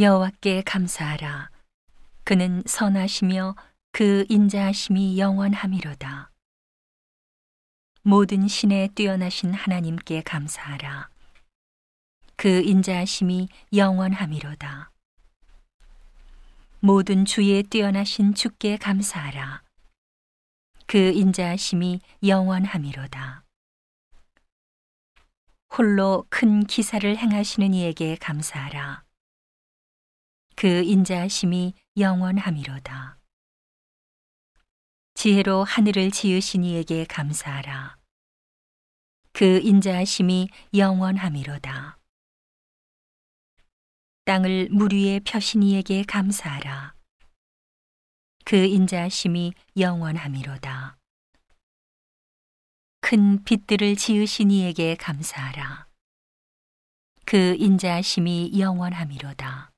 여호와께 감사하라. 그는 선하시며 그 인자하심이 영원함이로다. 모든 신에 뛰어나신 하나님께 감사하라. 그 인자하심이 영원함이로다. 모든 주에 뛰어나신 주께 감사하라. 그 인자하심이 영원함이로다. 홀로 큰 기사를 행하시는 이에게 감사하라. 그 인자하심이 영원함이로다. 지혜로 하늘을 지으신 이에게 감사하라. 그 인자하심이 영원함이로다. 땅을 물 위에 펴신 이에게 감사하라. 그 인자하심이 영원함이로다. 큰 빛들을 지으신 이에게 감사하라. 그 인자하심이 영원함이로다.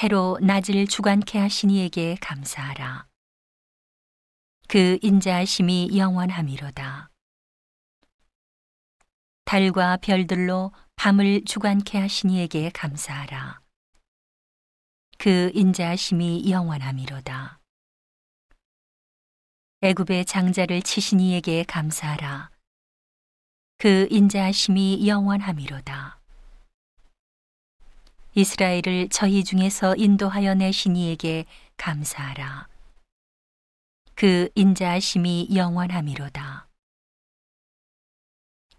해로 낮을 주관케 하신 이에게 감사하라. 그 인자하심이 영원함이로다. 달과 별들로 밤을 주관케 하신 이에게 감사하라. 그 인자하심이 영원함이로다. 애굽의 장자를 치신 이에게 감사하라. 그 인자하심이 영원함이로다. 이스라엘을 저희 중에서 인도하여 내신 이에게 감사하라. 그 인자하심이 영원함이로다.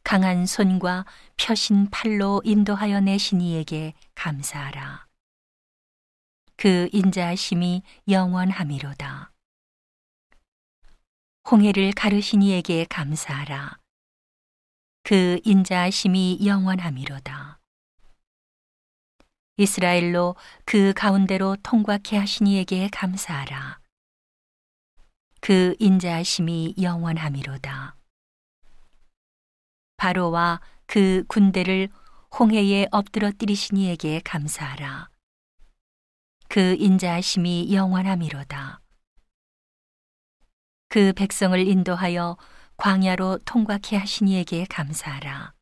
강한 손과 펴신 팔로 인도하여 내신 이에게 감사하라. 그 인자하심이 영원함이로다. 홍해를 가르신 이에게 감사하라. 그 인자하심이 영원함이로다. 이스라엘로 그 가운데로 통과케 하신 이에게 감사하라. 그 인자하심이 영원함이로다. 바로와 그 군대를 홍해에 엎드러뜨리신 이에게 감사하라. 그 인자하심이 영원함이로다. 그 백성을 인도하여 광야로 통과케 하신 이에게 감사하라.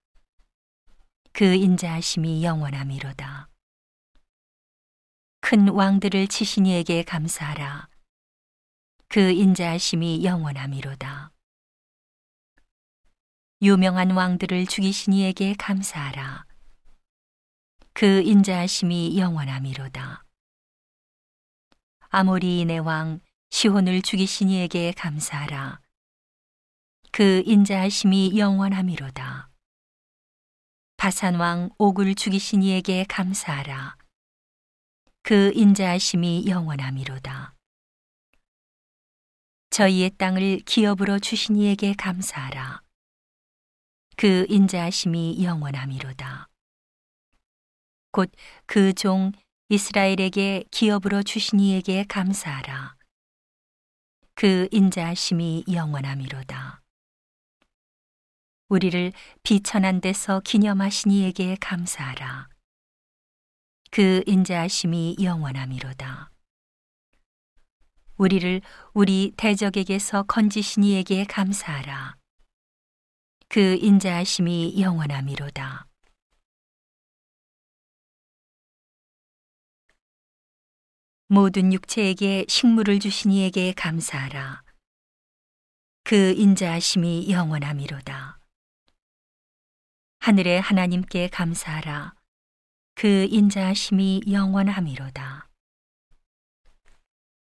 그 인자하심이 영원함이로다. 큰 왕들을 치신 이에게 감사하라. 그 인자하심이 영원함이로다. 유명한 왕들을 죽이신 이에게 감사하라. 그 인자하심이 영원함이로다. 아모리인의 왕 시혼을 죽이신 이에게 감사하라. 그 인자하심이 영원함이로다. 바산 왕 옥을 죽이신 이에게 감사하라. 그 인자하심이 영원함이로다. 저희의 땅을 기업으로 주신 이에게 감사하라. 그 인자하심이 영원함이로다. 곧 그 종 이스라엘에게 기업으로 주신 이에게 감사하라. 그 인자하심이 영원함이로다. 우리를 비천한 데서 기념하신 이에게 감사하라. 그 인자하심이 영원함이로다. 우리를 우리 대적에게서 건지신 이에게 감사하라. 그 인자하심이 영원함이로다. 모든 육체에게 식물을 주신 이에게 감사하라. 그 인자하심이 영원함이로다. 하늘의 하나님께 감사하라. 그 인자하심이 영원함이로다.